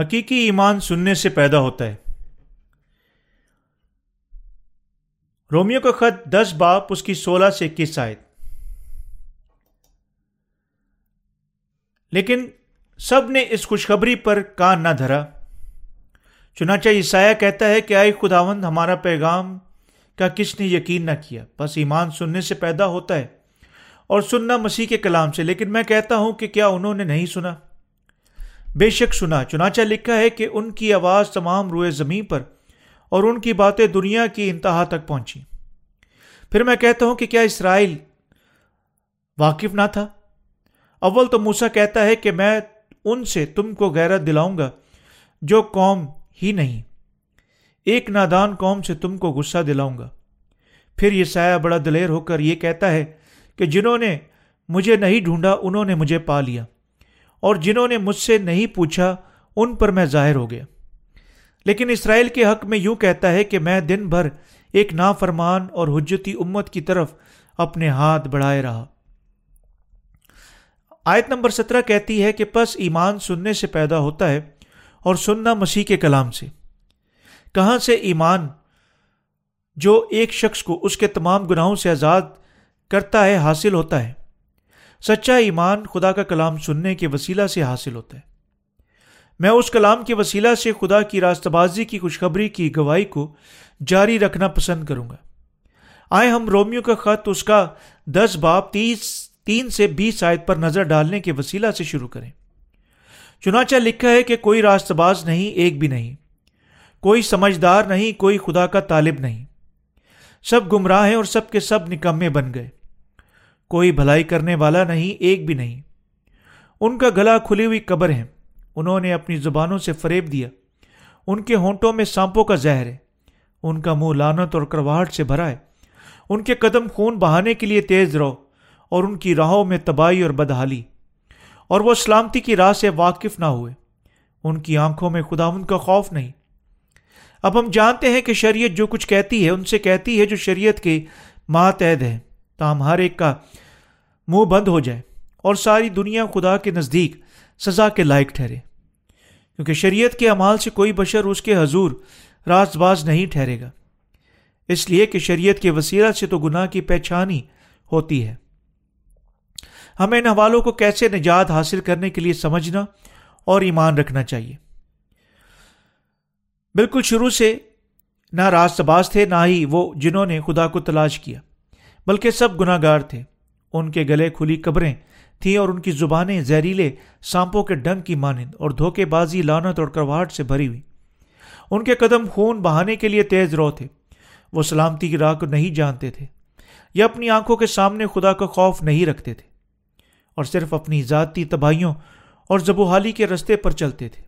حقیقی ایمان سننے سے پیدا ہوتا ہے۔ رومیو کا خط دس باپ، اس کی سولہ سے اکیس آئے لیکن سب نے اس خوشخبری پر کان نہ دھرا۔ چنانچہ عیسایہ کہتا ہے کہ آئے خداوند، ہمارا پیغام کا کس نے یقین نہ کیا؟ بس ایمان سننے سے پیدا ہوتا ہے اور سننا مسیح کے کلام سے۔ لیکن میں کہتا ہوں کہ کیا انہوں نے نہیں سنا؟ بے شک سنا، چنانچہ لکھا ہے کہ ان کی آواز تمام روئے زمین پر اور ان کی باتیں دنیا کی انتہا تک پہنچی پھر میں کہتا ہوں کہ کیا اسرائیل واقف نہ تھا؟ اول تو موسا کہتا ہے کہ میں ان سے تم کو غیرت دلاؤں گا جو قوم ہی نہیں۔ ایک نادان قوم سے تم کو غصہ دلاؤں گا۔ پھر یہ سایہ بڑا دلیر ہو کر یہ کہتا ہے کہ جنہوں نے مجھے نہیں ڈھونڈا، انہوں نے مجھے پا لیا۔ اور جنہوں نے مجھ سے نہیں پوچھا، ان پر میں ظاہر ہو گیا۔ لیکن اسرائیل کے حق میں یوں کہتا ہے کہ میں دن بھر ایک نافرمان اور حجتی امت کی طرف اپنے ہاتھ بڑھائے رہا۔ آیت نمبر سترہ کہتی ہے کہ پس ایمان سننے سے پیدا ہوتا ہے اور سننا مسیح کے کلام سے۔ کہاں سے ایمان جو ایک شخص کو اس کے تمام گناہوں سے آزاد کرتا ہے، حاصل ہوتا ہے؟ سچا ایمان خدا کا کلام سننے کے وسیلہ سے حاصل ہوتا ہے۔ میں اس کلام کے وسیلہ سے خدا کی راست بازی کی خوشخبری کی گواہی کو جاری رکھنا پسند کروں گا۔ آئے ہم رومیو کا خط اس کا دس باپ تیس، تین سے بیس آیت پر نظر ڈالنے کے وسیلہ سے شروع کریں۔ چنانچہ لکھا ہے کہ کوئی راست باز نہیں، ایک بھی نہیں۔ کوئی سمجھدار نہیں، کوئی خدا کا طالب نہیں۔ سب گمراہ ہیں اور سب کے سب نکمے بن گئے۔ کوئی بھلائی کرنے والا نہیں، ایک بھی نہیں۔ ان کا گلا کھلی ہوئی قبر ہے۔ انہوں نے اپنی زبانوں سے فریب دیا۔ ان کے ہونٹوں میں سانپوں کا زہر ہے۔ ان کا منہ لانت اور کرواہٹ سے بھرا ہے۔ ان کے قدم خون بہانے کے لیے تیز رہو اور ان کی راہوں میں تباہی اور بدحالی۔ اور وہ سلامتی کی راہ سے واقف نہ ہوئے۔ ان کی آنکھوں میں خدا ان کا خوف نہیں۔ اب ہم جانتے ہیں کہ شریعت جو کچھ کہتی ہے، ان سے کہتی ہے جو شریعت کے ماتحد ہے تاہم ہر ایک کا منہ بند ہو جائے اور ساری دنیا خدا کے نزدیک سزا کے لائق ٹھہرے۔ کیونکہ شریعت کے اعمال سے کوئی بشر اس کے حضور راز باز نہیں ٹھہرے گا۔ اس لیے کہ شریعت کے وسیلہ سے تو گناہ کی پہچان ہی ہوتی ہے۔ ہمیں ان حوالوں کو کیسے نجات حاصل کرنے کے لیے سمجھنا اور ایمان رکھنا چاہیے۔ بالکل شروع سے نہ راست باز تھے، نہ ہی وہ جنہوں نے خدا کو تلاش کیا۔ بلکہ سب گناہ گار تھے۔ ان کے گلے کھلی قبریں تھیں اور ان کی زبانیں زہریلے سانپوں کے ڈنگ کی مانند اور دھوکے بازی لانت اور کرواہٹ سے بھری ہوئی۔ ان کے قدم خون بہانے کے لیے تیز رو تھے۔ وہ سلامتی کی راہ کو نہیں جانتے تھے یا اپنی آنکھوں کے سامنے خدا کا خوف نہیں رکھتے تھے اور صرف اپنی ذاتی تباہیوں اور زبوحالی کے رستے پر چلتے تھے۔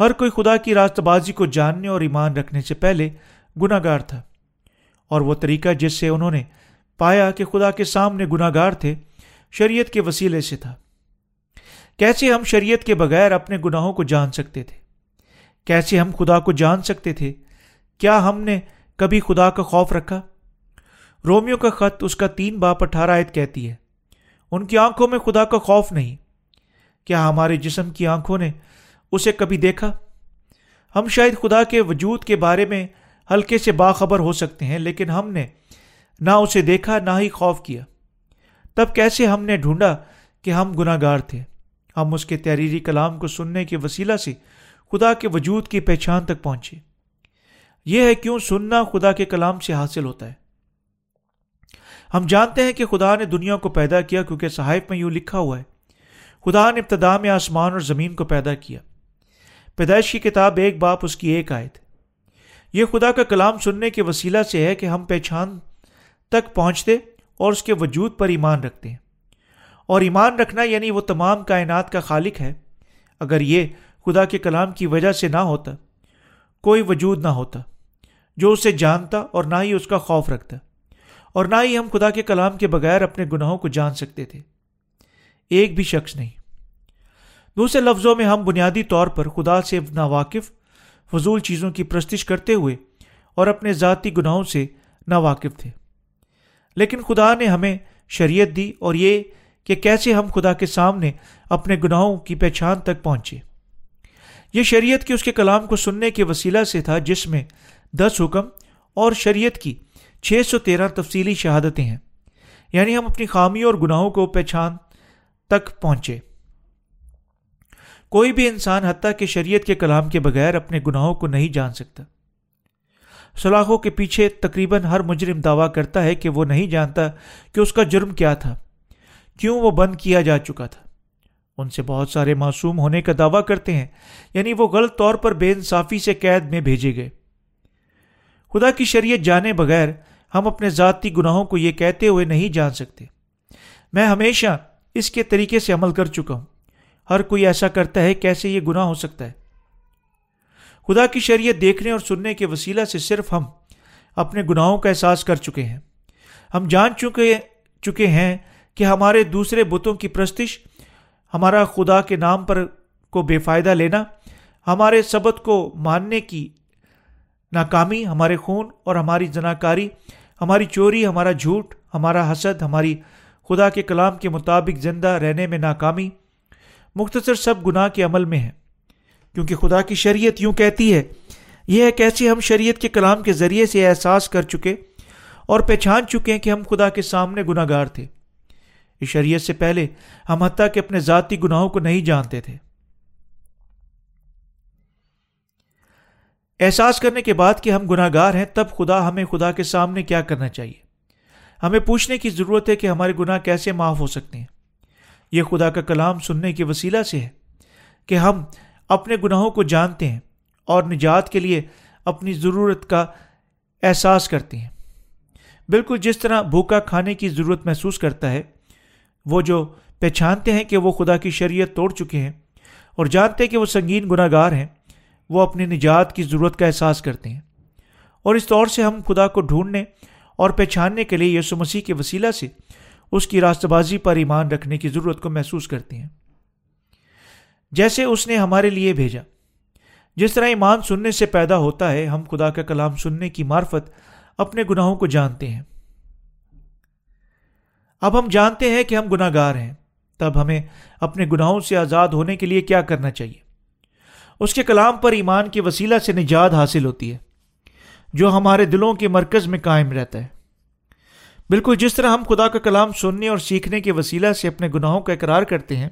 ہر کوئی خدا کی راست بازی کو جاننے اور ایمان رکھنے سے پہلے گناہ گار تھا اور وہ طریقہ جس سے انہوں نے پایا کہ خدا کے سامنے گناہ گار تھے، شریعت کے وسیلے سے تھا۔ کیسے ہم شریعت کے بغیر اپنے گناہوں کو جان سکتے تھے؟ کیسے ہم خدا کو جان سکتے تھے؟ کیا ہم نے کبھی خدا کا خوف رکھا؟ رومیو کا خط اس کا تین باپ اٹھارہ آیت کہتی ہے، ان کی آنکھوں میں خدا کا خوف نہیں۔ کیا ہمارے جسم کی آنکھوں نے اسے کبھی دیکھا؟ ہم شاید خدا کے وجود کے بارے میں ہلکے سے باخبر ہو سکتے ہیں، لیکن ہم نے نہ اسے دیکھا نہ ہی خوف کیا۔ تب کیسے ہم نے ڈھونڈا کہ ہم گناہ گار تھے؟ ہم اس کے تحریری کلام کو سننے کے وسیلہ سے خدا کے وجود کی پہچان تک پہنچے۔ یہ ہے کیوں سننا خدا کے کلام سے حاصل ہوتا ہے۔ ہم جانتے ہیں کہ خدا نے دنیا کو پیدا کیا کیونکہ صحائف میں یوں لکھا ہوا ہے، خدا نے ابتدا میں آسمان اور زمین کو پیدا کیا۔ پیدائش کی کتاب ایک باپ اس کی ایک آئے تھے یہ خدا کا کلام سننے کے وسیلہ سے ہے کہ ہم پہچان تک پہنچتے اور اس کے وجود پر ایمان رکھتے ہیں۔ اور ایمان رکھنا یعنی وہ تمام کائنات کا خالق ہے۔ اگر یہ خدا کے کلام کی وجہ سے نہ ہوتا، کوئی وجود نہ ہوتا، جو اسے جانتا اور نہ ہی اس کا خوف رکھتا، اور نہ ہی ہم خدا کے کلام کے بغیر اپنے گناہوں کو جان سکتے تھے۔ ایک بھی شخص نہیں۔ دوسرے لفظوں میں ہم بنیادی طور پر خدا سے نا واقف فضول چیزوں کی پرستش کرتے ہوئے اور اپنے ذاتی گناہوں سے نا واقف تھے۔ لیکن خدا نے ہمیں شریعت دی اور یہ کہ کیسے ہم خدا کے سامنے اپنے گناہوں کی پہچان تک پہنچے۔ یہ شریعت کے اس کے کلام کو سننے کے وسیلہ سے تھا جس میں دس حکم اور شریعت کی چھ سو تیرہ تفصیلی شہادتیں ہیں۔ یعنی ہم اپنی خامیوں اور گناہوں کو پہچان تک پہنچے۔ کوئی بھی انسان حتیٰ کہ شریعت کے کلام کے بغیر اپنے گناہوں کو نہیں جان سکتا۔ سلاخوں کے پیچھے تقریباً ہر مجرم دعویٰ کرتا ہے کہ وہ نہیں جانتا کہ اس کا جرم کیا تھا، کیوں وہ بند کیا جا چکا تھا۔ ان سے بہت سارے معصوم ہونے کا دعویٰ کرتے ہیں یعنی وہ غلط طور پر بے انصافی سے قید میں بھیجے گئے۔ خدا کی شریعت جانے بغیر ہم اپنے ذاتی گناہوں کو یہ کہتے ہوئے نہیں جان سکتے۔ میں ہمیشہ اس کے طریقے سے عمل کر چکا ہوں۔ ہر کوئی ایسا کرتا ہے کیسے یہ گناہ ہو سکتا ہے؟ خدا کی شریعت دیکھنے اور سننے کے وسیلہ سے صرف ہم اپنے گناہوں کا احساس کر چکے ہیں۔ ہم جان چکے چکے ہیں کہ ہمارے دوسرے بتوں کی پرستش، ہمارا خدا کے نام پر کو بے فائدہ لینا، ہمارے سبت کو ماننے کی ناکامی، ہمارے خون اور ہماری زناکاری، ہماری چوری، ہمارا جھوٹ، ہمارا حسد، ہماری خدا کے کلام کے مطابق زندہ رہنے میں ناکامی۔ مختصر سب گناہ کے عمل میں ہے کیونکہ خدا کی شریعت یوں کہتی ہے، یہ ہے کیسے ہم شریعت کے کلام کے ذریعے سے احساس کر چکے اور پہچان چکے ہیں کہ ہم خدا کے سامنے گناہ گار تھے۔ اس شریعت سے پہلے ہم حتیٰ کہ اپنے ذاتی گناہوں کو نہیں جانتے تھے۔ احساس کرنے کے بعد کہ ہم گناہ گار ہیں، تب خدا ہمیں خدا کے سامنے کیا کرنا چاہیے۔ ہمیں پوچھنے کی ضرورت ہے کہ ہمارے گناہ کیسے معاف ہو سکتے ہیں۔ یہ خدا کا کلام سننے کے وسیلہ سے ہے کہ ہم اپنے گناہوں کو جانتے ہیں اور نجات کے لیے اپنی ضرورت کا احساس کرتے ہیں۔ بالکل جس طرح بھوکا کھانے کی ضرورت محسوس کرتا ہے، وہ جو پہچانتے ہیں کہ وہ خدا کی شریعت توڑ چکے ہیں اور جانتے ہیں کہ وہ سنگین گناہ گار ہیں، وہ اپنی نجات کی ضرورت کا احساس کرتے ہیں۔ اور اس طور سے ہم خدا کو ڈھونڈنے اور پہچاننے کے لیے یسو مسیح کے وسیلہ سے اس کی راستہ بازی پر ایمان رکھنے کی ضرورت کو محسوس کرتے ہیں۔ جیسے اس نے ہمارے لیے بھیجا۔ جس طرح ایمان سننے سے پیدا ہوتا ہے، ہم خدا کا کلام سننے کی معرفت اپنے گناہوں کو جانتے ہیں۔ اب ہم جانتے ہیں کہ ہم گناہ گار ہیں۔ تب ہمیں اپنے گناہوں سے آزاد ہونے کے لیے کیا کرنا چاہیے؟ اس کے کلام پر ایمان کے وسیلہ سے نجات حاصل ہوتی ہے، جو ہمارے دلوں کے مرکز میں قائم رہتا ہے۔ بالکل جس طرح ہم خدا کا کلام سننے اور سیکھنے کے وسیلہ سے اپنے گناہوں کا اقرار کرتے ہیں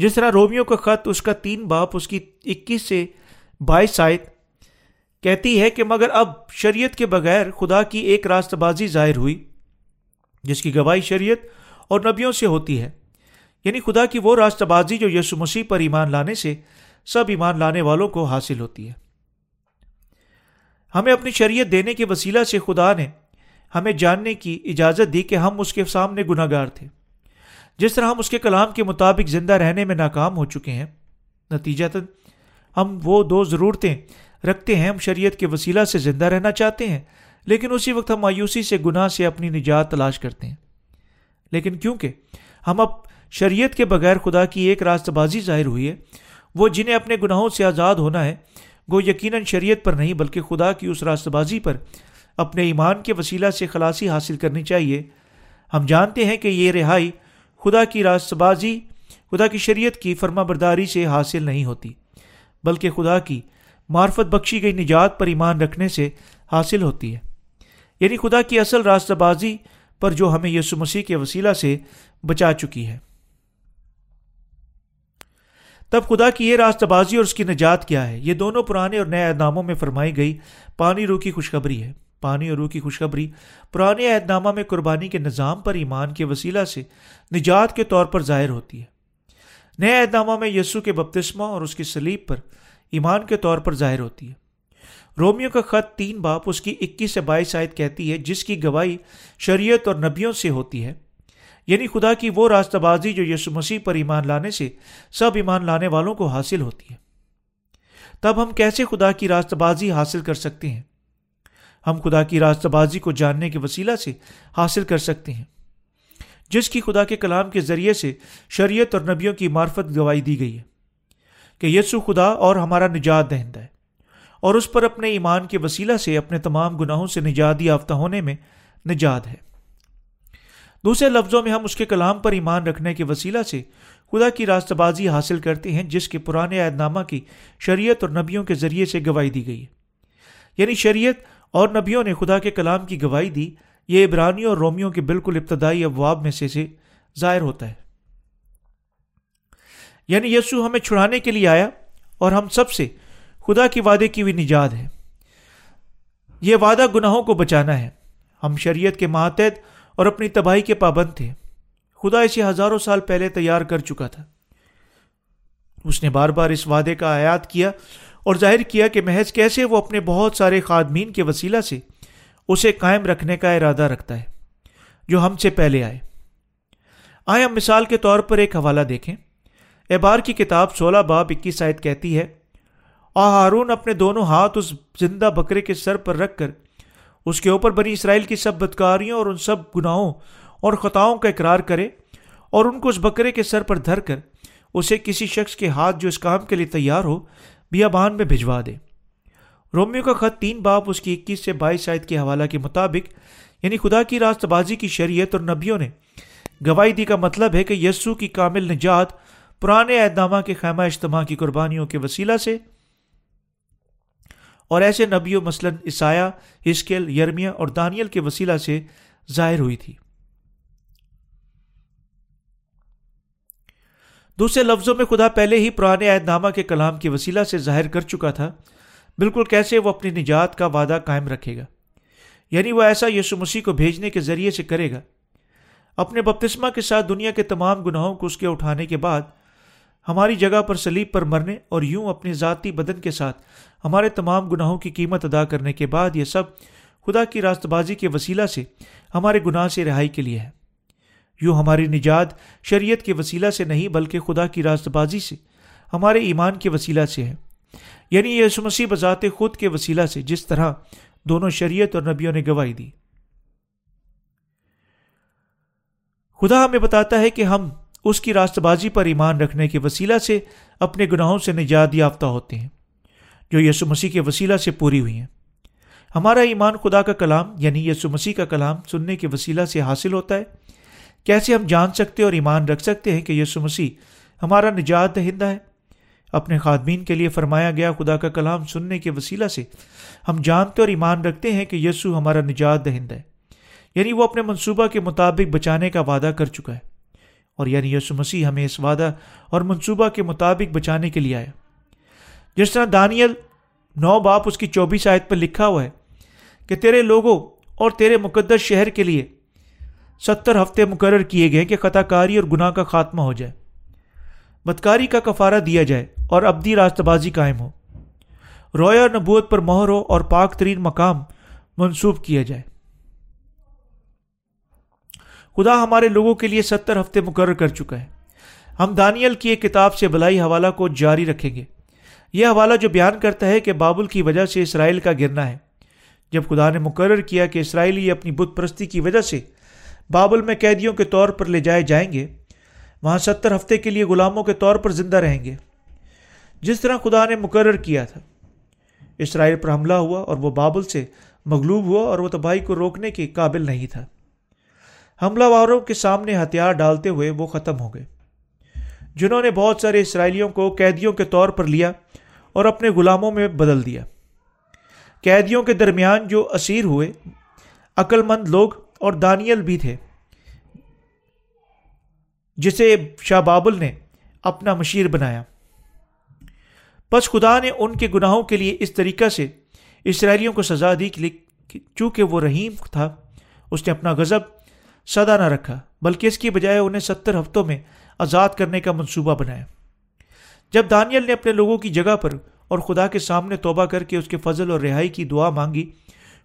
جس طرح رومیو کا خط اس کا تین باپ اس کی اکیس سے بائیس آیت کہتی ہے کہ مگر اب شریعت کے بغیر خدا کی ایک راست بازی ظاہر ہوئی، جس کی گواہی شریعت اور نبیوں سے ہوتی ہے۔ یعنی خدا کی وہ راست بازی جو یسو مسیح پر ایمان لانے سے سب ایمان لانے والوں کو حاصل ہوتی ہے۔ ہمیں اپنی شریعت دینے کے وسیلہ سے خدا نے ہمیں جاننے کی اجازت دی کہ ہم اس کے سامنے گناہ گار تھے۔ جس طرح ہم اس کے کلام کے مطابق زندہ رہنے میں ناکام ہو چکے ہیں نتیجہ ہم وہ دو ضرورتیں رکھتے ہیں، ہم شریعت کے وسیلہ سے زندہ رہنا چاہتے ہیں، لیکن اسی وقت ہم مایوسی سے گناہ سے اپنی نجات تلاش کرتے ہیں۔ لیکن کیونکہ ہم اب شریعت کے بغیر خدا کی ایک راست بازی ظاہر ہوئی ہے، وہ جنہیں اپنے گناہوں سے آزاد ہونا ہے، وہ یقیناً شریعت پر نہیں، بلکہ خدا کی اس راست بازی پر اپنے ایمان کے وسیلہ سے خلاصی حاصل کرنی چاہیے۔ ہم جانتے ہیں کہ یہ رہائی خدا کی راست بازی خدا کی شریعت کی فرما برداری سے حاصل نہیں ہوتی، بلکہ خدا کی معرفت بخشی گئی نجات پر ایمان رکھنے سے حاصل ہوتی ہے۔ یعنی خدا کی اصل راستہ بازی پر جو ہمیں یسو مسیح کے وسیلہ سے بچا چکی ہے۔ تب خدا کی یہ راستہ بازی اور اس کی نجات کیا ہے؟ یہ دونوں پرانے اور نئے ناموں میں فرمائی گئی پانی روح کی خوشخبری ہے۔ پانی اور روح کی خوشخبری، پرانے عہد نامہ میں قربانی کے نظام پر ایمان کے وسیلہ سے نجات کے طور پر ظاہر ہوتی ہے۔ نئے عہد نامہ میں یسو کے بپتسمہ اور اس کی سلیب پر ایمان کے طور پر ظاہر ہوتی ہے۔ رومیو کا خط تین باپ اس کی اکیس سے بائیس آیت کہتی ہے، جس کی گواہی شریعت اور نبیوں سے ہوتی ہے۔ یعنی خدا کی وہ راستہ بازی جو یسو مسیح پر ایمان لانے سے سب ایمان لانے والوں کو حاصل ہوتی ہے۔ تب ہم کیسے خدا کی راستہ بازی حاصل کر سکتے ہیں؟ ہم خدا کی راستہ بازی کو جاننے کے وسیلہ سے حاصل کر سکتے ہیں۔ جس کی خدا کے کلام کے ذریعے سے شریعت اور نبیوں کی معرفت گواہی دی گئی ہے کہ یسو خدا اور ہمارا نجات دہندہ ہے اور اس پر اپنے ایمان کے وسیلہ سے اپنے تمام گناہوں سے نجات یافتہ ہونے میں نجات ہے۔ دوسرے لفظوں میں ہم اس کے کلام پر ایمان رکھنے کے وسیلہ سے خدا کی راستہ بازی حاصل کرتے ہیں، جس کے پرانے عہد نامہ کی شریعت اور نبیوں کے ذریعے سے گواہی دی گئی ہے۔ یعنی شریعت اور نبیوں نے خدا کے کلام کی گواہی دی، یہ عبرانیوں اور رومیوں کے بالکل ابتدائی ابواب میں سے سے ظاہر ہوتا ہے۔ یعنی یسو ہمیں چھڑانے کے لیے آیا اور ہم سب سے خدا کی وعدے کی ہوئی نجات ہے۔ یہ وعدہ گناہوں کو بچانا ہے۔ ہم شریعت کے ماتحت اور اپنی تباہی کے پابند تھے۔ خدا اسے ہزاروں سال پہلے تیار کر چکا تھا۔ اس نے بار بار اس وعدے کا آیات کیا اور ظاہر کیا کہ محض کیسے وہ اپنے بہت سارے خادمین کے وسیلہ سے اسے قائم رکھنے کا ارادہ رکھتا ہے، جو ہم سے پہلے آئے۔ آئے ہم مثال کے طور پر ایک حوالہ دیکھیں۔ احبار کی کتاب سولہ باب اکیس آیت کہتی ہے اور ہارون اپنے دونوں ہاتھ اس زندہ بکرے کے سر پر رکھ کر، اس کے اوپر بنی اسرائیل کی سب بدکاریوں اور ان سب گناہوں اور خطاؤں کا اقرار کرے اور ان کو اس بکرے کے سر پر دھر کر، اسے کسی شخص کے ہاتھ جو اس کام کے لیے تیار ہو بیابان میں بھجوا دے۔ رومیو کا خط تین باپ اس کی اکیس سے بائیس آیت کے حوالہ کے مطابق یعنی خدا کی راست بازی کی شریعت اور نبیوں نے۔ گواہی دی کا مطلب ہے کہ یسو کی کامل نجات پرانے اعتنامہ کے خیمہ اجتماع کی قربانیوں کے وسیلہ سے۔ اور ایسے نبیوں مثلاً عیسایہ ہسکیل یرمیا اور دانیل کے وسیلہ سے ظاہر ہوئی تھی۔ دوسرے لفظوں میں خدا پہلے ہی پرانے عہد نامہ کے کلام کے وسیلہ سے ظاہر کر چکا تھا۔ بالکل کیسے وہ اپنی نجات کا وعدہ قائم رکھے گا۔ یعنی وہ ایسا یسو مسیح کو بھیجنے کے ذریعے سے کرے گا۔ اپنے بپتسمہ کے ساتھ دنیا کے تمام گناہوں کو اس کے اٹھانے کے بعد ہماری جگہ پر سلیب پر مرنے اور یوں اپنے ذاتی بدن کے ساتھ ہمارے تمام گناہوں کی قیمت ادا کرنے کے بعد یہ سب خدا کی راست بازی کے وسیلہ سے ہمارے گناہ سے رہائی کے لیے ہے۔ یوں ہماری نجات شریعت کے وسیلہ سے نہیں بلکہ خدا کی راست بازی سے، ہمارے ایمان کے وسیلہ سے ہے۔ یعنی یہ مسیح بذات خود کے وسیلہ سے، جس طرح دونوں شریعت اور نبیوں نے گواہی دی۔ خدا ہمیں بتاتا ہے کہ ہم اس کی راست بازی پر ایمان رکھنے کے وسیلہ سے اپنے گناہوں سے نجات یافتہ ہوتے ہیں، جو یسو مسیح کے وسیلہ سے پوری ہوئی ہیں۔ ہمارا ایمان خدا کا کلام یعنی یسو مسیح کا کلام سننے کے وسیلہ سے حاصل ہوتا ہے۔ کیسے ہم جان سکتے اور ایمان رکھ سکتے ہیں کہ یسو مسیح ہمارا نجات دہندہ ہے؟ اپنے خادمین کے لیے فرمایا گیا خدا کا کلام سننے کے وسیلہ سے ہم جانتے اور ایمان رکھتے ہیں کہ یسو ہمارا نجات دہندہ ہے۔ یعنی وہ اپنے منصوبہ کے مطابق بچانے کا وعدہ کر چکا ہے۔ اور یعنی یسو مسیح ہمیں اس وعدہ اور منصوبہ کے مطابق بچانے کے لیے آیا جس طرح دانیل نو باپ اس کی چوبیس آیت پر لکھا ہوا ہے کہ تیرے لوگوں اور تیرے مقدس شہر کے لیے ستر ہفتے مقرر کیے گئے کہ خطا کاری اور گناہ کا خاتمہ ہو جائے۔ بدکاری کا کفارہ دیا جائے اور ابدی راست بازی قائم ہو۔ رویا اور نبوت پر مہر ہو اور پاک ترین مقام منسوب کیا جائے۔ خدا ہمارے لوگوں کے لیے ستر ہفتے مقرر کر چکا ہے۔ ہم دانیل کی ایک کتاب سے بلائی حوالہ کو جاری رکھیں گے۔ یہ حوالہ جو بیان کرتا ہے کہ بابل کی وجہ سے اسرائیل کا گرنا ہے۔ جب خدا نے مقرر کیا کہ اسرائیلی اپنی بت پرستی کی وجہ سے بابل میں قیدیوں کے طور پر لے جائے جائیں گے، وہاں ستر ہفتے کے لیے غلاموں کے طور پر زندہ رہیں گے۔ جس طرح خدا نے مقرر کیا تھا، اسرائیل پر حملہ ہوا اور وہ بابل سے مغلوب ہوا اور وہ تباہی کو روکنے کے قابل نہیں تھا۔ حملہ واروں کے سامنے ہتھیار ڈالتے ہوئے وہ ختم ہو گئے۔ جنہوں نے بہت سارے اسرائیلیوں کو قیدیوں کے طور پر لیا اور اپنے غلاموں میں بدل دیا۔ قیدیوں کے درمیان جو اسیر ہوئے عقل مند لوگ اور دانیل بھی تھے، جسے شاہ بابل نے اپنا مشیر بنایا۔ بس خدا نے ان کے گناہوں کے لیے اس طریقہ سے اسرائیلیوں کو سزا دی کہ چونکہ وہ رحیم تھا، اس نے اپنا غضب سدا نہ رکھا، بلکہ اس کی بجائے انہیں ستر ہفتوں میں آزاد کرنے کا منصوبہ بنایا۔ جب دانیل نے اپنے لوگوں کی جگہ پر اور خدا کے سامنے توبہ کر کے اس کے فضل اور رہائی کی دعا مانگی،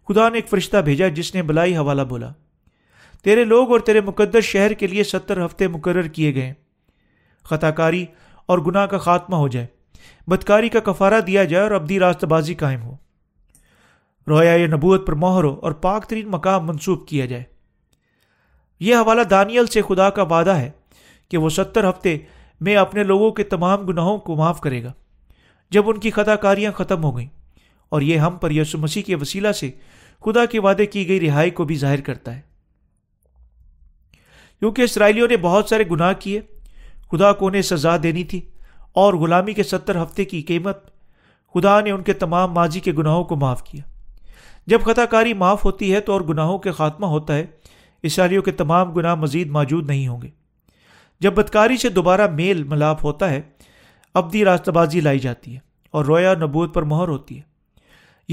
خدا نے ایک فرشتہ بھیجا جس نے بلائی حوالہ بولا۔ تیرے لوگ اور تیرے مقدس شہر کے لیے ستر ہفتے مقرر کیے گئے خطا کاری اور گناہ کا خاتمہ ہو جائے۔ بدکاری کا کفارہ دیا جائے اور ابدی راست بازی قائم ہو۔ رویا یا نبوت پر مہر ہو اور پاک ترین مقام منسوخ کیا جائے۔ یہ حوالہ دانیل سے خدا کا وعدہ ہے کہ وہ ستر ہفتے میں اپنے لوگوں کے تمام گناہوں کو معاف کرے گا۔ جب ان کی خطا کاریاں ختم ہو گئیں اور یہ ہم پر یسو مسیح کے وسیلہ سے خدا کے وعدے کی گئی رہائی کو بھی ظاہر کرتا ہے۔ کیونکہ اسرائیلیوں نے بہت سارے گناہ کیے۔ خدا کو انہیں سزا دینی تھی اور غلامی کے ستر ہفتے کی قیمت، خدا نے ان کے تمام ماضی کے گناہوں کو معاف کیا۔ جب خطا کاری معاف ہوتی ہے تو اور گناہوں کے خاتمہ ہوتا ہے، اسرائیلیوں کے تمام گناہ مزید موجود نہیں ہوں گے۔ جب بدکاری سے دوبارہ میل ملاپ ہوتا ہے، ابدی راستہ بازی لائی جاتی ہے اور رویا نبوت پر مہر ہوتی ہے۔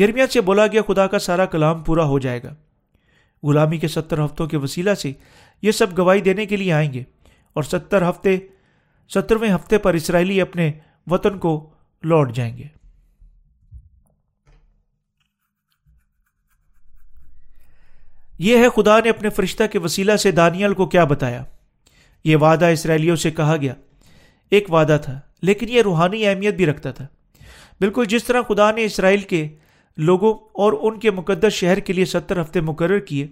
یرمیت سے بولا گیا خدا کا سارا کلام پورا ہو جائے گا۔ غلامی کے ستر ہفتوں کے وسیلہ سے یہ سب گواہی دینے کے لیے آئیں گے۔ اور ستر ہفتے، سترویں ہفتے پر اسرائیلی اپنے وطن کو لوٹ جائیں گے۔ یہ ہے خدا نے اپنے فرشتہ کے وسیلہ سے دانیال کو کیا بتایا۔ یہ وعدہ اسرائیلیوں سے کہا گیا۔ ایک وعدہ تھا، لیکن یہ روحانی اہمیت بھی رکھتا تھا۔ بالکل جس طرح خدا نے اسرائیل کے لوگوں اور ان کے مقدس شہر کے لیے ستر ہفتے مقرر کیے،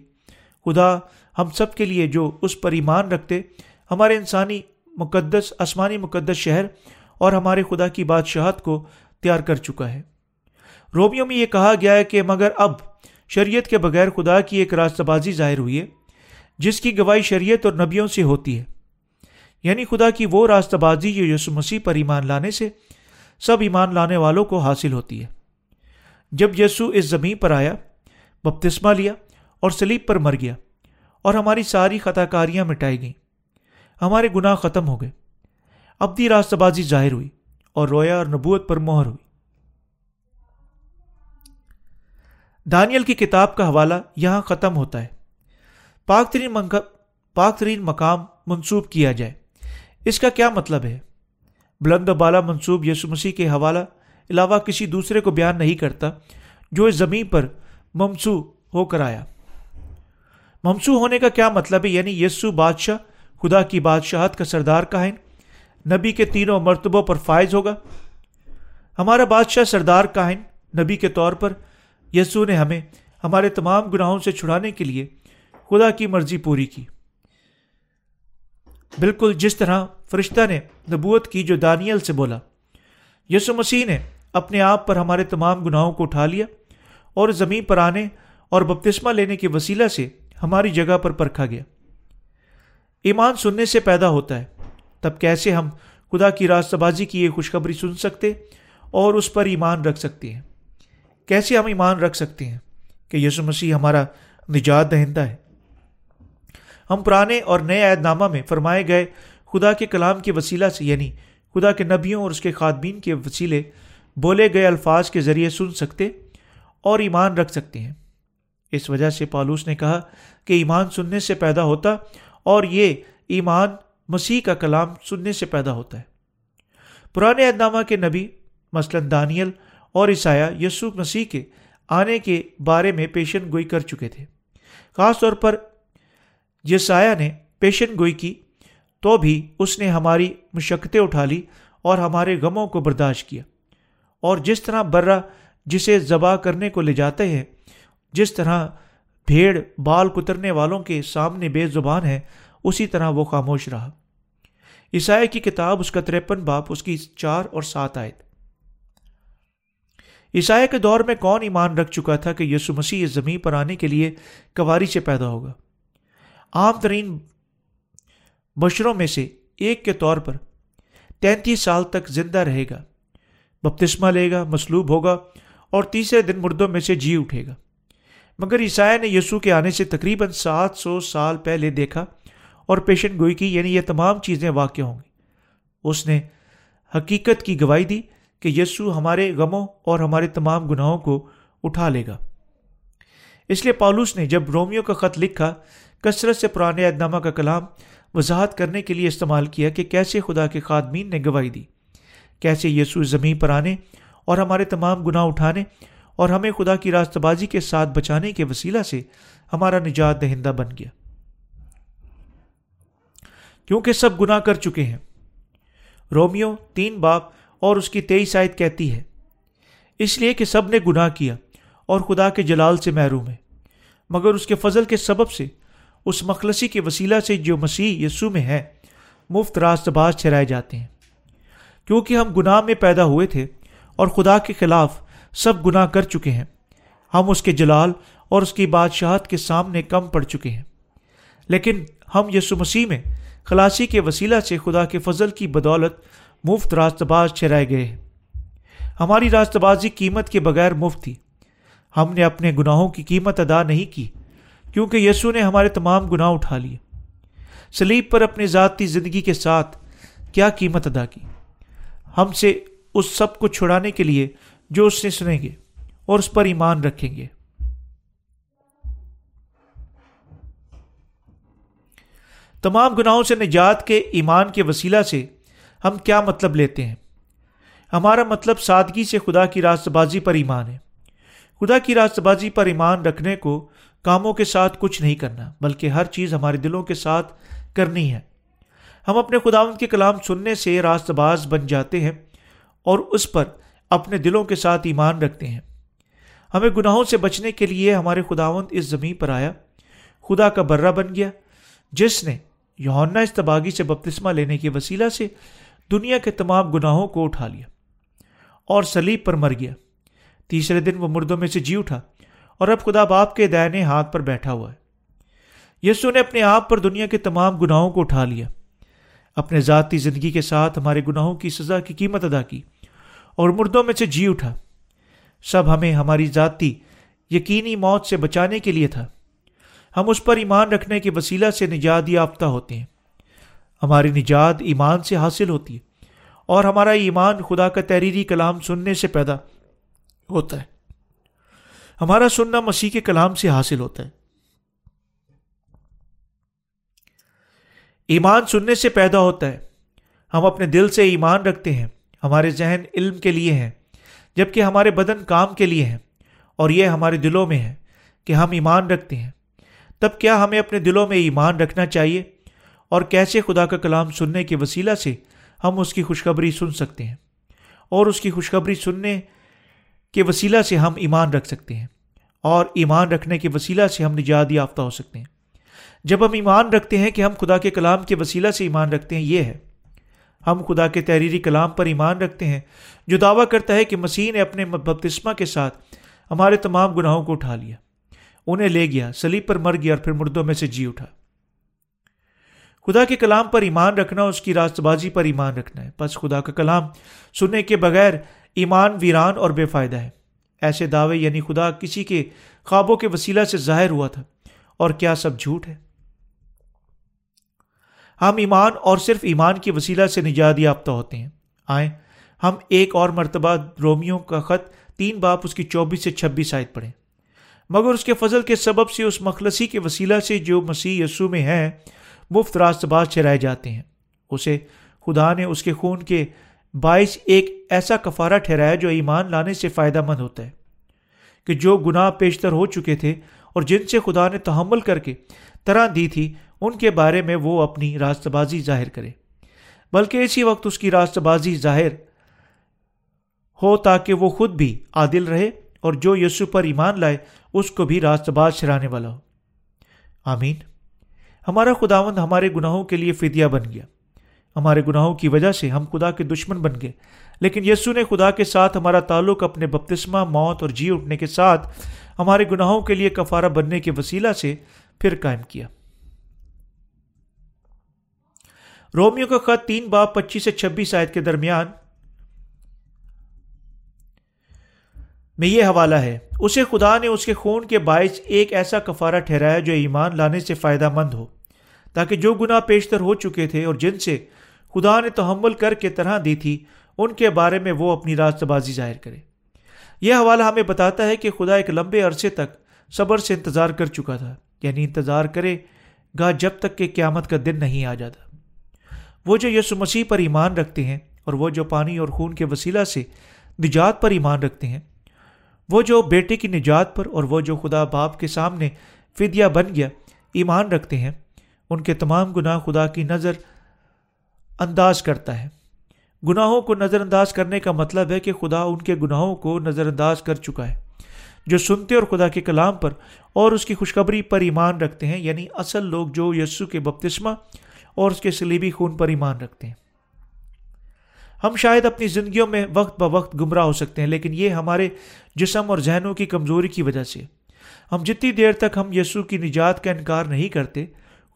خدا ہم سب کے لیے جو اس پر ایمان رکھتے، ہمارے انسانی مقدس، آسمانی مقدس شہر اور ہمارے خدا کی بادشاہت کو تیار کر چکا ہے۔ رومیوں میں یہ کہا گیا ہے کہ مگر اب شریعت کے بغیر خدا کی ایک راستہ بازی ظاہر ہوئی ہے، جس کی گواہی شریعت اور نبیوں سے ہوتی ہے۔ یعنی خدا کی وہ راستہ بازی جو یسو مسیح پر ایمان لانے سے سب ایمان لانے والوں کو حاصل ہوتی ہے۔ جب یسو اس زمین پر آیا، بپتسمہ لیا اور سلیب پر مر گیا اور ہماری ساری خطا کاریاں مٹائی گئیں۔ ہمارے گناہ ختم ہو گئے۔ ابدی راستہ بازی ظاہر ہوئی اور رویا اور نبوت پر مہر ہوئی۔ دانیل کی کتاب کا حوالہ یہاں ختم ہوتا ہے۔ پاک ترین پاک ترین مقام منسوب کیا جائے۔ اس کا کیا مطلب ہے؟ بلند و بالا منصوب یسو مسیح کے حوالہ علاوہ کسی دوسرے کو بیان نہیں کرتا جو اس زمین پر ممسو ہو کر آیا۔ ممسو ہونے کا کیا مطلب ہے؟ یعنی یسو بادشاہ، خدا کی بادشاہت کا سردار کائن نبی کے تینوں مرتبوں پر فائز ہوگا۔ ہمارا بادشاہ سردار کائن نبی کے طور پر یسو نے ہمیں ہمارے تمام گناہوں سے چھڑانے کے لیے خدا کی مرضی پوری کی۔ بالکل جس طرح فرشتہ نے نبوت کی جو دانیل سے بولا، یسو مسیح نے اپنے آپ پر ہمارے تمام گناہوں کو اٹھا لیا اور زمین پر آنے اور بپتسمہ لینے کے وسیلہ سے ہماری جگہ پر پرکھا گیا۔ ایمان سننے سے پیدا ہوتا ہے۔ تب کیسے ہم خدا کی راستہ بازی کی یہ خوشخبری سن سکتے اور اس پر ایمان رکھ سکتے ہیں؟ کیسے ہم ایمان رکھ سکتے ہیں کہ یسو مسیح ہمارا نجات دہندہ ہے؟ ہم پرانے اور نئے عہد نامہ میں فرمائے گئے خدا کے کلام کے وسیلہ سے یعنی خدا کے نبیوں اور اس کے خادمین کے وسیلے بولے گئے الفاظ کے ذریعے سن سکتے اور ایمان رکھ سکتے ہیں۔ اس وجہ سے پالوس نے کہا کہ ایمان سننے سے پیدا ہوتا اور یہ ایمان مسیح کا کلام سننے سے پیدا ہوتا ہے۔ پرانے عہد کے نبی، مثلاً دانیل اور عیسایہ یسوع مسیح کے آنے کے بارے میں پیشن گوئی کر چکے تھے۔ خاص طور پر یسایہ نے پیشن گوئی کی تو بھی اس نے ہماری مشقتیں اٹھا لی اور ہمارے غموں کو برداشت کیا۔ اور جس طرح برا جسے ذبح کرنے کو لے جاتے ہیں جس طرح بھیڑ بال کترنے والوں کے سامنے بے زبان ہے، اسی طرح وہ خاموش رہا۔ عیسائی کی کتاب اس کا تریپن باپ، اس کی چار اور سات آئے عیسائی کے دور میں کون ایمان رکھ چکا تھا کہ یسو مسیح اس زمین پر آنے کے لیے کواری سے پیدا ہوگا؟ عام ترین بشروں میں سے ایک کے طور پر تینتیس سال تک زندہ رہے گا، بپتسمہ لے گا، مصلوب ہوگا اور تیسرے دن مردوں میں سے جی اٹھے گا۔ مگر عیسائی نے یسو کے آنے سے تقریباً سات سو سال پہلے دیکھا اور پیشن گوئی کی یعنی یہ تمام چیزیں واقع ہوں گی۔ اس نے حقیقت کی گواہی دی کہ یسو ہمارے غموں اور ہمارے تمام گناہوں کو اٹھا لے گا۔ اس لیے پالوس نے جب رومیو کا خط لکھا، کثرت سے پرانے ادنامہ کا کلام وضاحت کرنے کے لیے استعمال کیا کہ کیسے خدا کے خادمین نے گواہی دی۔ کیسے یسوع زمین پر آنے اور ہمارے تمام گناہ اٹھانے اور ہمیں خدا کی راست بازی کے ساتھ بچانے کے وسیلہ سے ہمارا نجات دہندہ بن گیا۔ کیونکہ سب گناہ کر چکے ہیں۔ رومیو تین باپ اور اس کی تیئیس آیت کہتی ہے، اس لیے کہ سب نے گناہ کیا اور خدا کے جلال سے محروم ہے۔ مگر اس کے فضل کے سبب سے، اس مخلصی کے وسیلہ سے جو مسیح یسو میں ہے، مفت راست باز ٹھہرائے جاتے ہیں۔ کیونکہ ہم گناہ میں پیدا ہوئے تھے اور خدا کے خلاف سب گناہ کر چکے ہیں۔ ہم اس کے جلال اور اس کی بادشاہت کے سامنے کم پڑ چکے ہیں۔ لیکن ہم یسو مسیح میں خلاصی کے وسیلہ سے خدا کے فضل کی بدولت مفت راست باز ٹھہرائے گئے ہیں۔ ہماری راست بازی قیمت کے بغیر مفت تھی۔ ہم نے اپنے گناہوں کی قیمت ادا نہیں کی، کیونکہ یسو نے ہمارے تمام گناہ اٹھا لیے۔ سلیب پر اپنی ذاتی زندگی کے ساتھ کیا قیمت ادا کی؟ ہم سے اس سب کو چھڑانے کے لیے جو اس نے سنیں گے اور اس پر ایمان رکھیں گے۔ تمام گناہوں سے نجات کے ایمان کے وسیلہ سے ہم کیا مطلب لیتے ہیں؟ ہمارا مطلب سادگی سے خدا کی راست بازی پر ایمان ہے۔ خدا کی راست بازی پر ایمان رکھنے کو کاموں کے ساتھ کچھ نہیں کرنا، بلکہ ہر چیز ہمارے دلوں کے ساتھ کرنی ہے۔ ہم اپنے خداوند کے کلام سننے سے راست باز بن جاتے ہیں اور اس پر اپنے دلوں کے ساتھ ایمان رکھتے ہیں۔ ہمیں گناہوں سے بچنے کے لیے ہمارے خداوند اس زمین پر آیا۔ خدا کا برہ بن گیا۔ جس نے یونا استباغی سے بپتسمہ لینے کے وسیلہ سے دنیا کے تمام گناہوں کو اٹھا لیا اور سلیب پر مر گیا۔ تیسرے دن وہ مردوں میں سے جی اٹھا اور اب خدا باپ کے دائنے ہاتھ پر بیٹھا ہوا ہے۔ یسو نے اپنے آپ پر دنیا کے تمام گناہوں کو اٹھا لیا۔ اپنے ذاتی زندگی کے ساتھ ہمارے گناہوں کی سزا کی قیمت ادا کی۔ اور مردوں میں سے جی اٹھا۔ سب ہمیں ہماری ذاتی، یقینی موت سے بچانے کے لیے تھا۔ ہم اس پر ایمان رکھنے کے وسیلہ سے نجات یافتہ ہوتے ہیں۔ ہماری نجات ایمان سے حاصل ہوتی ہے اور ہمارا ایمان خدا کا تحریری کلام سننے سے پیدا ہوتا ہے۔ ہمارا سننا مسیح کے کلام سے حاصل ہوتا ہے۔ ایمان سننے سے پیدا ہوتا ہے۔ ہم اپنے دل سے ایمان رکھتے ہیں۔ ہمارے ذہن علم کے لیے ہیں، جبکہ ہمارے بدن کام کے لیے ہیں، اور یہ ہمارے دلوں میں ہے کہ ہم ایمان رکھتے ہیں۔ تب کیا ہمیں اپنے دلوں میں ایمان رکھنا چاہیے؟ اور کیسے خدا کا کلام سننے کے وسیلہ سے ہم اس کی خوشخبری سن سکتے ہیں؟ اور اس کی خوشخبری سننے کے وسیلہ سے ہم ایمان رکھ سکتے ہیں، اور ایمان رکھنے کے وسیلہ سے ہم نجات یافتہ ہو سکتے ہیں۔ جب ہم ایمان رکھتے ہیں کہ ہم خدا کے کلام کے وسیلہ سے ایمان رکھتے ہیں، یہ ہے ہم خدا کے تحریری کلام پر ایمان رکھتے ہیں، جو دعویٰ کرتا ہے کہ مسیح نے اپنے بپتسمہ کے ساتھ ہمارے تمام گناہوں کو اٹھا لیا۔ انہیں لے گیا سلیب پر مر گیا اور پھر مردوں میں سے جی اٹھا۔ خدا کے کلام پر ایمان رکھنا، اس کی راست بازی پر ایمان رکھنا ہے۔ بس خدا کا کلام سننے کے بغیر ایمان ویران اور بے فائدہ ہے۔ ایسے دعوے یعنی خدا کسی کے خوابوں کے وسیلہ سے ظاہر ہوا تھا، اور کیا سب جھوٹ ہے؟ ہم ایمان اور صرف ایمان کی وسیلہ سے نجات یافتہ ہوتے ہیں۔ آئیں، ہم ایک اور مرتبہ رومیوں کا خط تین باپ اس کی چوبیس سے چھبیس آیت پڑھیں۔ مگر اس کے فضل کے سبب سے اس مخلصی کے وسیلہ سے جو مسیح یسو میں ہیں، مفت راست باز چرائے جاتے ہیں۔ اسے خدا نے اس کے خون کے باعث ایک ایسا کفارہ ٹھہرایا جو ایمان لانے سے فائدہ مند ہوتا ہے۔ کہ جو گناہ پیشتر ہو چکے تھے اور جن سے خدا نے تحمل کر کے طرح دی تھی ان کے بارے میں وہ اپنی راست بازی ظاہر کرے۔ بلکہ اسی وقت اس کی راست بازی ظاہر ہو تاکہ وہ خود بھی عادل رہے اور جو یسو پر ایمان لائے، اس کو بھی راست باز چرانے والا ہو۔ آمین۔ ہمارا خداوند ہمارے گناہوں کے لیے فدیہ بن گیا۔ ہمارے گناہوں کی وجہ سے ہم خدا کے دشمن بن گئے۔ لیکن یسو نے خدا کے ساتھ ہمارا تعلق اپنے بپتسمہ، موت اور جی اٹھنے کے ساتھ ہمارے گناہوں کے لیے کفارہ بننے کے وسیلہ سے پھر قائم کیا۔ رومیو کا خط تین باپ پچیس سے چھبیس آیت کے درمیان میں یہ حوالہ ہے، اسے خدا نے اس کے خون کے باعث ایک ایسا کفارہ ٹھہرایا جو ایمان لانے سے فائدہ مند ہو، تاکہ جو گناہ پیشتر ہو چکے تھے اور جن سے خدا نے تحمل کر کے طرح دی تھی، ان کے بارے میں وہ اپنی راست بازی ظاہر کرے۔ یہ حوالہ ہمیں بتاتا ہے کہ خدا ایک لمبے عرصے تک صبر سے انتظار کر چکا تھا یعنی انتظار کرے گا جب تک کہ قیامت کا دن نہیں آ جاتا۔ وہ جو یسو مسیح پر ایمان رکھتے ہیں اور وہ جو پانی اور خون کے وسیلہ سے نجات پر ایمان رکھتے ہیں، وہ جو بیٹے کی نجات پر اور وہ جو خدا باپ کے سامنے فدیہ بن گیا، ایمان رکھتے ہیں، ان کے تمام گناہ خدا کی نظر انداز کرتا ہے۔ گناہوں کو نظر انداز کرنے کا مطلب ہے کہ خدا ان کے گناہوں کو نظر انداز کر چکا ہے، جو سنتے اور خدا کے کلام پر اور اس کی خوشخبری پر ایمان رکھتے ہیں۔ یعنی اصل لوگ جو یسو کے بپتسمہ اور اس کے سلیبی خون پر ایمان رکھتے ہیں۔ ہم شاید اپنی زندگیوں میں وقت ب وقت گمراہ ہو سکتے ہیں، لیکن یہ ہمارے جسم اور ذہنوں کی کمزوری کی وجہ سے۔ ہم جتنی دیر تک ہم یسو کی نجات کا انکار نہیں کرتے،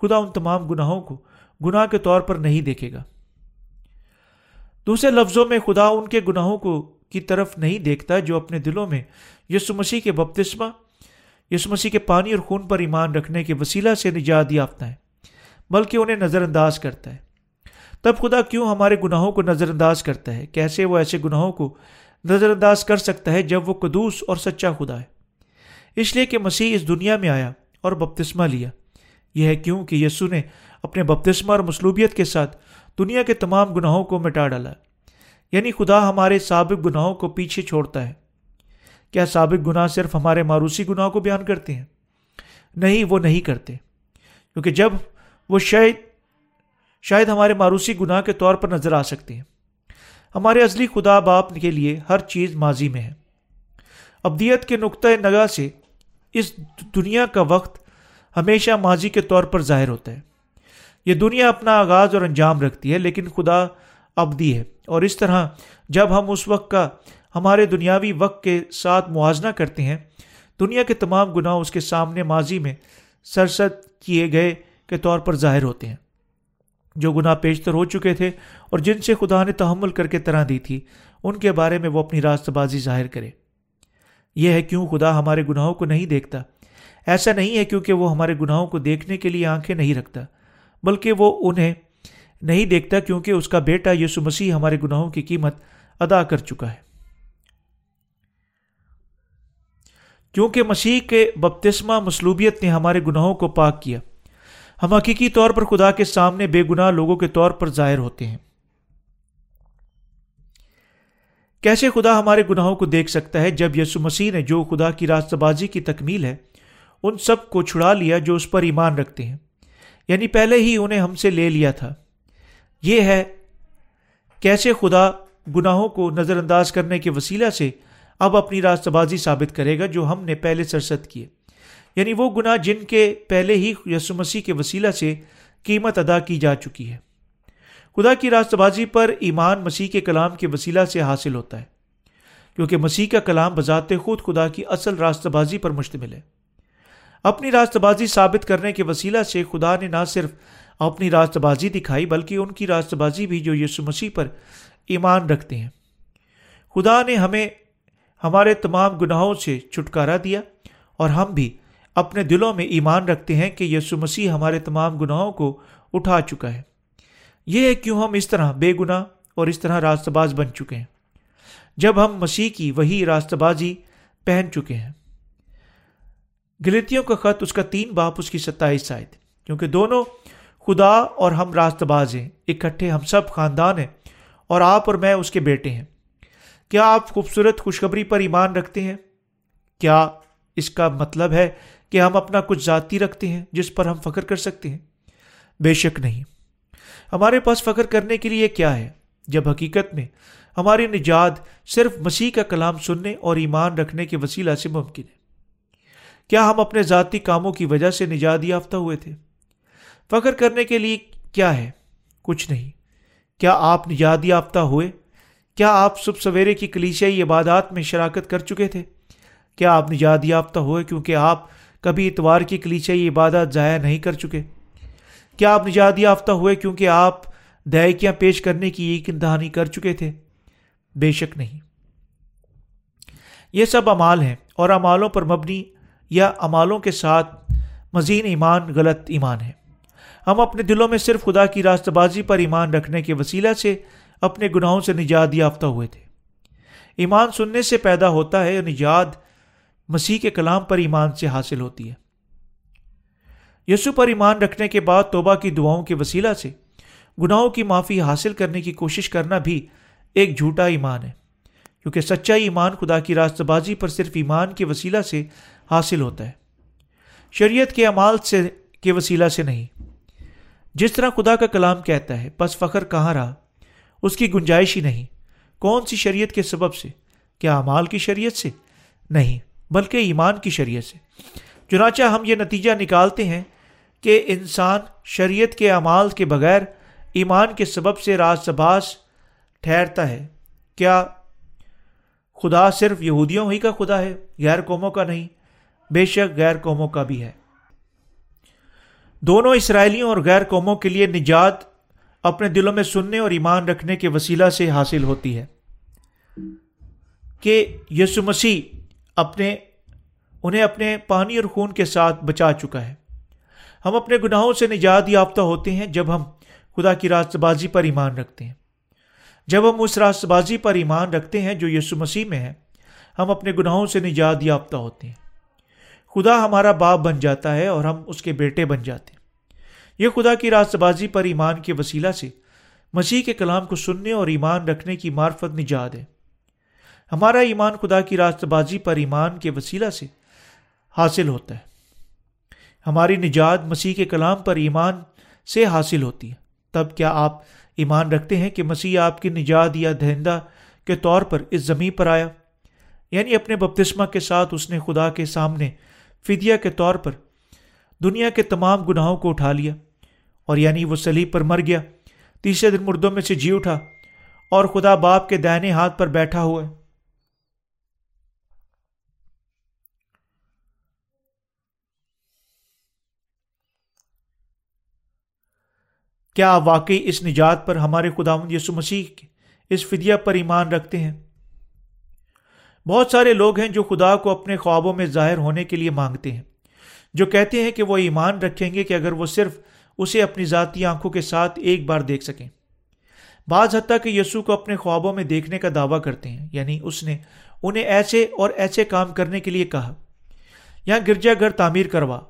خدا ان تمام گناہوں کو گناہ کے طور پر نہیں دیکھے گا۔ دوسرے لفظوں میں، خدا ان کے گناہوں کو کی طرف نہیں دیکھتا جو اپنے دلوں میں یسو مسیح کے بپتسمہ یسو مسیح کے پانی اور خون پر ایمان رکھنے کے وسیلہ سے نجات یافتہ ہے بلکہ انہیں نظر انداز کرتا ہے۔ تب خدا کیوں ہمارے گناہوں کو نظر انداز کرتا ہے؟ کیسے وہ ایسے گناہوں کو نظر انداز کر سکتا ہے جب وہ قدوس اور سچا خدا ہے؟ اس لیے کہ مسیح اس دنیا میں آیا اور بپتسمہ لیا۔ یہ ہے کیوں کہ یسو نے اپنے بپتسمہ اور مصلوبیت کے ساتھ دنیا کے تمام گناہوں کو مٹا ڈالا۔ یعنی خدا ہمارے سابق گناہوں کو پیچھے چھوڑتا ہے۔ کیا سابق گناہ صرف ہمارے ماروسی گناہوں کو بیان کرتے ہیں؟ نہیں، وہ نہیں کرتے۔ کیونکہ جب وہ شاید شاید ہمارے ماروسی گناہ کے طور پر نظر آ سکتے ہیں۔ ہمارے ازلی خدا باپ کے لیے ہر چیز ماضی میں ہے۔ ابدیت کے نقطۂ نگاہ سے اس دنیا کا وقت ہمیشہ ماضی کے طور پر ظاہر ہوتا ہے۔ یہ دنیا اپنا آغاز اور انجام رکھتی ہے، لیکن خدا ابدی ہے۔ اور اس طرح جب ہم اس وقت کا، ہمارے دنیاوی وقت کے ساتھ موازنہ کرتے ہیں، دنیا کے تمام گناہ اس کے سامنے ماضی میں سرسد کیے گئے کے طور پر ظاہر ہوتے ہیں۔ جو گناہ پیشتر ہو چکے تھے اور جن سے خدا نے تحمل کر کے طرح دی تھی، ان کے بارے میں وہ اپنی راست بازی ظاہر کرے۔ یہ ہے کیوں خدا ہمارے گناہوں کو نہیں دیکھتا؟ ایسا نہیں ہے کیونکہ وہ ہمارے گناہوں کو دیکھنے کے لیے آنکھیں نہیں رکھتا، بلکہ وہ انہیں نہیں دیکھتا کیونکہ اس کا بیٹا یسو مسیح ہمارے گناہوں کی قیمت ادا کر چکا ہے۔ کیونکہ مسیح کے بپتسمہ مصلوبیت نے ہمارے گناہوں کو پاک کیا ہم حقیقی طور پر خدا کے سامنے بے گناہ لوگوں کے طور پر ظاہر ہوتے ہیں۔ کیسے خدا ہمارے گناہوں کو دیکھ سکتا ہے جب یسو مسیح نے جو خدا کی راست بازی کی تکمیل ہے، ان سب کو چھڑا لیا جو اس پر ایمان رکھتے ہیں۔ یعنی پہلے ہی انہیں ہم سے لے لیا تھا۔ یہ ہے کیسے خدا گناہوں کو نظر انداز کرنے کے وسیلہ سے اب اپنی راست بازی ثابت کرے گا جو ہم نے پہلے سرست کیے۔ یعنی وہ گناہ جن کے پہلے ہی یسو مسیح کے وسیلہ سے قیمت ادا کی جا چکی ہے۔ خدا کی راست بازی پر ایمان مسیح کے کلام کے وسیلہ سے حاصل ہوتا ہے، کیونکہ مسیح کا کلام بذات خود خدا کی اصل راست بازی پر مشتمل ہے۔ اپنی راست بازی ثابت کرنے کے وسیلہ سے خدا نے نہ صرف اپنی راست بازی دکھائی، بلکہ ان کی راست بازی بھی جو یسو مسیح پر ایمان رکھتے ہیں۔ خدا نے ہمیں ہمارے تمام گناہوں سے چھٹکارا دیا اور ہم بھی اپنے دلوں میں ایمان رکھتے ہیں کہ یسو مسیح ہمارے تمام گناہوں کو اٹھا چکا ہے۔ یہ ہے کیوں ہم اس طرح بے گناہ اور اس طرح راست باز بن چکے ہیں۔ جب ہم مسیح کی وہی راست بازی پہن چکے ہیں۔ گلتیوں کا خط اس کا تین باپ اس کی ستائیس آئے تھے کیونکہ دونوں خدا اور ہم راست باز ہیں، اکٹھے ہم سب خاندان ہیں اور آپ اور میں اس کے بیٹے ہیں۔ کیا آپ خوبصورت خوشخبری پر ایمان رکھتے ہیں؟ کیا اس کا مطلب ہے کہ ہم اپنا کچھ ذاتی رکھتے ہیں جس پر ہم فخر کر سکتے ہیں۔ بے شک نہیں۔ ہمارے پاس فخر کرنے کے لیے کیا ہے؟ جب حقیقت میں ہماری نجات صرف مسیح کا کلام سننے اور ایمان رکھنے کے وسیلہ سے ممکن ہے۔ کیا ہم اپنے ذاتی کاموں کی وجہ سے نجات یافتہ ہوئے تھے؟ فخر کرنے کے لیے کیا ہے؟ کچھ نہیں۔ کیا آپ نجات یافتہ ہوئے؟ کیا آپ صبح سویرے کی کلیشائی عبادات میں شراکت کر چکے تھے؟ کیا آپ نجات یافتہ ہوئے کیونکہ آپ کبھی اتوار کی کلیچائی عبادت ضائع نہیں کر چکے۔ کیا آپ نجات یافتہ ہوئے کیونکہ آپ دائکیاں پیش کرنے کی ایک دہانی کر چکے تھے؟ بے شک نہیں۔ یہ سب امال ہیں اور امالوں پر مبنی یا امالوں کے ساتھ مزین ایمان غلط ایمان ہے۔ ہم اپنے دلوں میں صرف خدا کی راست بازی پر ایمان رکھنے کے وسیلہ سے اپنے گناہوں سے نجات یافتہ ہوئے تھے۔ ایمان سننے سے پیدا ہوتا ہے نجات مسیح کے کلام پر ایمان سے حاصل ہوتی ہے۔ یسو پر ایمان رکھنے کے بعد توبہ کی دعاؤں کے وسیلہ سے گناہوں کی معافی حاصل کرنے کی کوشش کرنا بھی ایک جھوٹا ایمان ہے، کیونکہ سچا ایمان خدا کی راست بازی پر صرف ایمان کے وسیلہ سے حاصل ہوتا ہے۔ شریعت کے اعمال سے کے وسیلہ سے نہیں۔ جس طرح خدا کا کلام کہتا ہے بس فخر کہاں رہا؟ اس کی گنجائش ہی نہیں۔ کون سی شریعت کے سبب سے؟ کیا امال کی شریعت سے؟ نہیں۔ بلکہ ایمان کی شریعت سے۔ چنانچہ ہم یہ نتیجہ نکالتے ہیں کہ انسان شریعت کے اعمال کے بغیر ایمان کے سبب سے راز سباس ٹھہرتا ہے۔ کیا خدا صرف یہودیوں ہی کا خدا ہے؟ غیر قوموں کا نہیں، بے شک غیر قوموں کا بھی ہے۔ دونوں اسرائیلیوں اور غیر قوموں کے لیے نجات اپنے دلوں میں سننے اور ایمان رکھنے کے وسیلہ سے حاصل ہوتی ہے۔ کہ یسو مسیح اپنے، انہیں اپنے پانی اور خون کے ساتھ بچا چکا ہے۔ ہم اپنے گناہوں سے نجات یافتہ ہوتے ہیں جب ہم خدا کی راست بازی پر ایمان رکھتے ہیں۔ جب ہم اس راست بازی پر ایمان رکھتے ہیں جو یسو مسیح میں ہے، ہم اپنے گناہوں سے نجات یافتہ ہوتے ہیں۔ خدا ہمارا باپ بن جاتا ہے اور ہم اس کے بیٹے بن جاتے ہیں۔ یہ خدا کی راست بازی پر ایمان کے وسیلہ سے مسیح کے کلام کو سننے اور ایمان رکھنے کی معرفت نجات ہے۔ ہمارا ایمان خدا کی راست بازی پر ایمان کے وسیلہ سے حاصل ہوتا ہے۔ ہماری نجات مسیح کے کلام پر ایمان سے حاصل ہوتی ہے۔ تب کیا آپ ایمان رکھتے ہیں کہ مسیح آپ کی نجات یا دہندہ کے طور پر اس زمین پر آیا؟ یعنی اپنے بپتسمہ کے ساتھ اس نے خدا کے سامنے فدیہ کے طور پر دنیا کے تمام گناہوں کو اٹھا لیا اور یعنی وہ سلیب پر مر گیا۔ تیسرے دن مردوں میں سے جی اٹھا اور خدا باپ کے دائنے ہاتھ پر بیٹھا ہوا ہے۔ کیا آپ واقعی اس نجات پر ہمارے خدا یسو مسیح کے اس فدیہ پر ایمان رکھتے ہیں؟ بہت سارے لوگ ہیں جو خدا کو اپنے خوابوں میں ظاہر ہونے کے لیے مانگتے ہیں، جو کہتے ہیں کہ وہ ایمان رکھیں گے کہ اگر وہ صرف اسے اپنی ذاتی آنکھوں کے ساتھ ایک بار دیکھ سکیں۔ بعض حتیٰ کہ یسو کو اپنے خوابوں میں دیکھنے کا دعویٰ کرتے ہیں یعنی اس نے انہیں ایسے اور ایسے کام کرنے کے لیے کہا۔ یہاں گرجا گھر تعمیر کروا،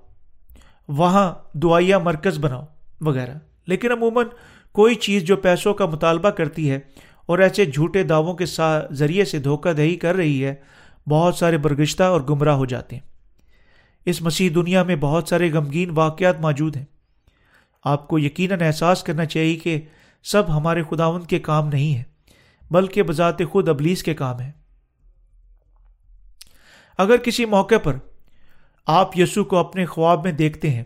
وہاں دعائیا مرکز بناؤ، وغیرہ۔ لیکن عموماً کوئی چیز جو پیسوں کا مطالبہ کرتی ہے اور ایسے جھوٹے دعووں کے ذریعے سے دھوکہ دہی کر رہی ہے، بہت سارے برگشتہ اور گمراہ ہو جاتے ہیں۔ اس مسیح دنیا میں بہت سارے غمگین واقعات موجود ہیں۔ آپ کو یقیناً احساس کرنا چاہیے کہ سب ہمارے خداون کے کام نہیں ہیں، بلکہ بذات خود ابلیس کے کام ہیں۔ اگر کسی موقع پر آپ یسو کو اپنے خواب میں دیکھتے ہیں،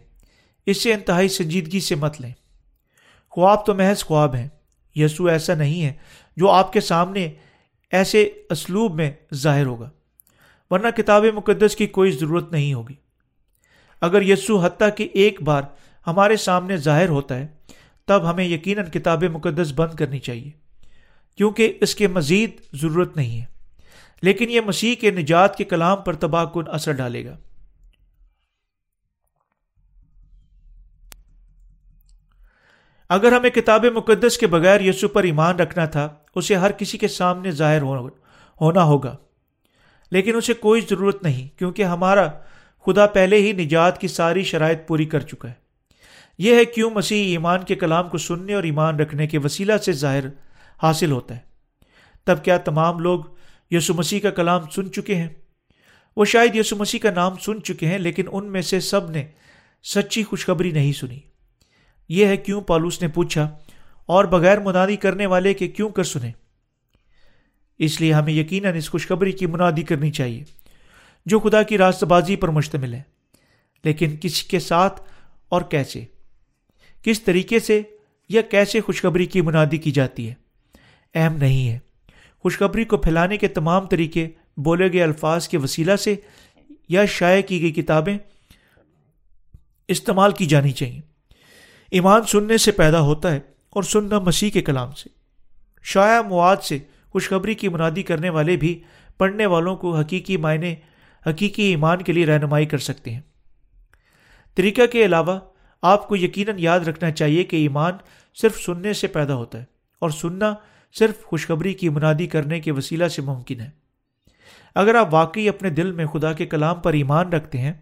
اس سے انتہائی سنجیدگی سے مت لیں۔ خواب تو محض خواب ہیں۔ یسو ایسا نہیں ہے جو آپ کے سامنے ایسے اسلوب میں ظاہر ہوگا۔ ورنہ کتاب مقدس کی کوئی ضرورت نہیں ہوگی۔ اگر یسو حتیٰ کہ ایک بار ہمارے سامنے ظاہر ہوتا ہے، تب ہمیں یقیناً کتاب مقدس بند کرنی چاہیے، کیونکہ اس کے مزید ضرورت نہیں ہے۔ لیکن یہ مسیح کے نجات کے کلام پر تباہ کن اثر ڈالے گا۔ اگر ہمیں کتاب مقدس کے بغیر یسو پر ایمان رکھنا تھا، اسے ہر کسی کے سامنے ظاہر ہونا ہوگا۔ لیکن اسے کوئی ضرورت نہیں، کیونکہ ہمارا خدا پہلے ہی نجات کی ساری شرائط پوری کر چکا ہے۔ یہ ہے کیوں مسیح ایمان کے کلام کو سننے اور ایمان رکھنے کے وسیلہ سے ظاہر حاصل ہوتا ہے۔ تب کیا تمام لوگ یسو مسیح کا کلام سن چکے ہیں؟ وہ شاید یسو مسیح کا نام سن چکے ہیں، لیکن ان میں سے سب نے سچی خوشخبری نہیں سنی۔ یہ ہے کیوں پالوس نے پوچھا اور بغیر منادی کرنے والے کے کیوں کر سنے؟ اس لیے ہمیں یقیناً اس خوشخبری کی منادی کرنی چاہیے، جو خدا کی راست بازی پر مشتمل ہے۔ لیکن کس کے ساتھ اور کیسے؟ کس طریقے سے یا کیسے خوشخبری کی منادی کی جاتی ہے؟ اہم نہیں ہے۔ خوشخبری کو پھیلانے کے تمام طریقے بولے گئے الفاظ کے وسیلہ سے یا شائع کی گئی کتابیں استعمال کی جانی چاہیے۔ ایمان سننے سے پیدا ہوتا ہے اور سننا مسیح کے کلام سے۔ شاع مواد سے خوشخبری کی منادی کرنے والے بھی پڑھنے والوں کو حقیقی معنی، حقیقی ایمان کے لیے رہنمائی کر سکتے ہیں۔ طریقہ کے علاوہ، آپ کو یقیناً یاد رکھنا چاہیے کہ ایمان صرف سننے سے پیدا ہوتا ہے اور سننا صرف خوشخبری کی منادی کرنے کے وسیلہ سے ممکن ہے۔ اگر آپ واقعی اپنے دل میں خدا کے کلام پر ایمان رکھتے ہیں،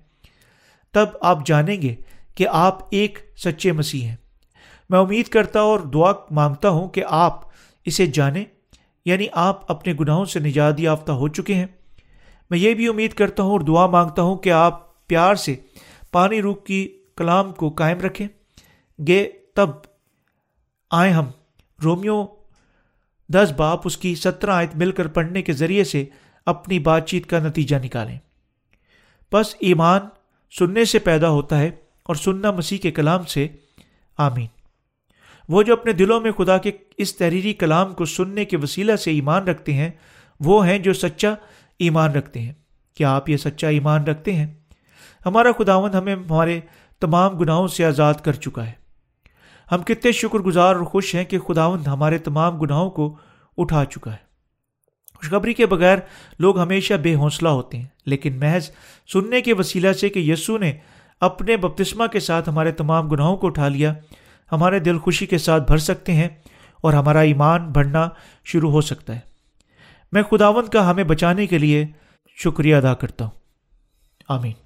تب آپ جانیں گے کہ آپ ایک سچے مسیح ہیں۔ میں امید کرتا اور دعا مانگتا ہوں کہ آپ اسے جانیں یعنی آپ اپنے گناہوں سے نجات یافتہ ہو چکے ہیں۔ میں یہ بھی امید کرتا ہوں اور دعا مانگتا ہوں کہ آپ پیار سے پانی روح کی کلام کو قائم رکھیں۔ گے تب آئیں ہم۔ رومیو دس باپ اس کی سترہ آیت مل کر پڑھنے کے ذریعے سے اپنی بات چیت کا نتیجہ نکالیں۔ بس ایمان سننے سے پیدا ہوتا ہے۔ اور سننا مسیح کے کلام سے، آمین۔ وہ جو اپنے دلوں میں خدا کے اس تحریری کلام کو سننے کے وسیلہ سے ایمان رکھتے ہیں، وہ ہیں جو سچا ایمان رکھتے ہیں۔ کیا آپ یہ سچا ایمان رکھتے ہیں؟ ہمارا خداون ہمیں ہمارے تمام گناہوں سے آزاد کر چکا ہے۔ ہم کتنے شکر گزار اور خوش ہیں کہ خداوند ہمارے تمام گناہوں کو اٹھا چکا ہے۔ خوشخبری کے بغیر لوگ ہمیشہ بے حوصلہ ہوتے ہیں، لیکن محض سننے کے وسیلہ سے کہ یسو نے اپنے بپتسمہ کے ساتھ ہمارے تمام گناہوں کو اٹھا لیا، ہمارے دل خوشی کے ساتھ بھر سکتے ہیں اور ہمارا ایمان بڑھنا شروع ہو سکتا ہے۔ میں خداوند کا ہمیں بچانے کے لیے شکریہ ادا کرتا ہوں۔ آمین۔